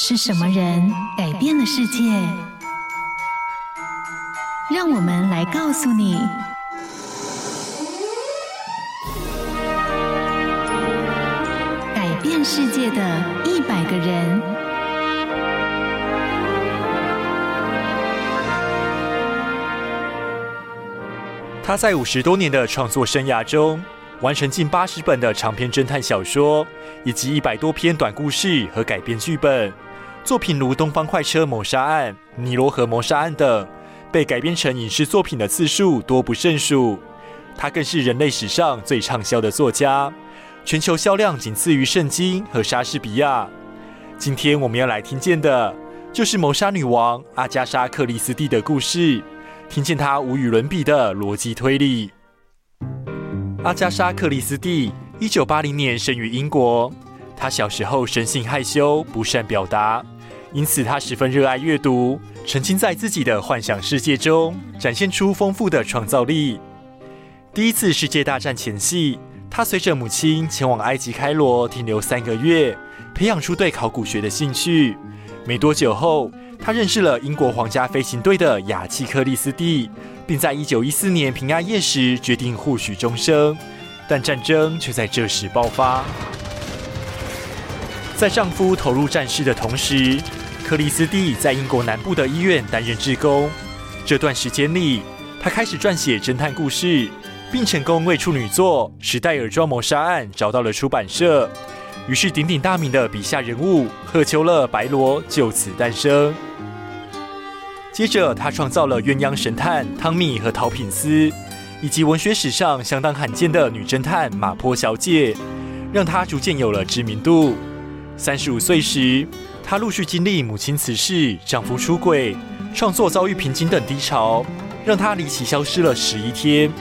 是什么人改变了世界？让我们来告诉你：改变世界的一百个人。他在五十多年的创作生涯中，完成近八十本的长篇侦探小说，以及一百多篇短故事和改编剧本。作品如《东方快车谋杀案》《尼罗河谋杀案》等，被改编成影视作品的次数多不胜数。他更是人类史上最畅销的作家，全球销量仅次于圣经和莎士比亚。今天我们要来听见的，就是谋杀女王阿加莎·克里斯蒂的故事，听见她无与伦比的逻辑推理。阿加莎·克里斯蒂，一九八零年生于英国。她小时候生性害羞，不善表达。因此，他十分热爱阅读，沉浸在自己的幻想世界中，展现出丰富的创造力。第一次世界大战前夕，他随着母亲前往埃及开罗停留三个月，培养出对考古学的兴趣。没多久后，他认识了英国皇家飞行队的雅契克里斯蒂，并在一九一四年平安夜时决定互许终生。但战争却在这时爆发。在丈夫投入战事的同时，克里斯蒂在英国南部的医院担任志工。这段时间里，她开始撰写侦探故事，并成功为处女作《史代尔庄谋杀案》找到了出版社。于是，鼎鼎大名的笔下人物赫丘勒·白罗就此诞生。接着，她创造了鸳鸯神探汤米和陶品斯，以及文学史上相当罕见的女侦探马坡小姐，让她逐渐有了知名度。三十五岁时，她陆续经历母亲辞世、丈夫出轨、创作遭遇瓶颈等低潮，让她离奇消失了十一天，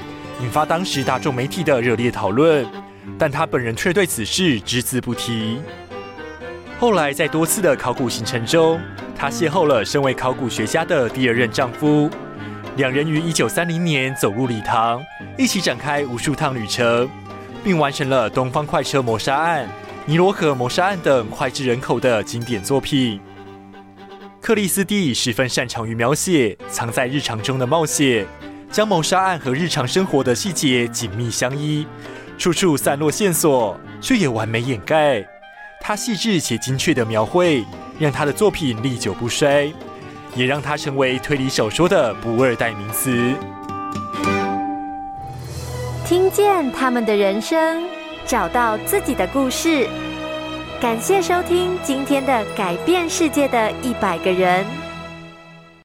引发当时大众媒体的热烈讨论。但她本人却对此事只字不提。后来，在多次的考古行程中，她邂逅了身为考古学家的第二任丈夫，两人于一九三零年走入礼堂，一起展开无数趟旅程，并完成了《东方快车谋杀案》。尼罗河谋杀案等脍炙人口的经典作品。克里斯蒂十分擅长于描写藏在日常中的冒险，将谋杀案和日常生活的细节紧密相依，处处散落线索，却也完美掩盖。他细致且精确的描绘，让他的作品历久不衰，也让他成为推理小说的不二代名词。听见他们的人生。找到自己的故事。感谢收听今天的《改变世界的一百个人》。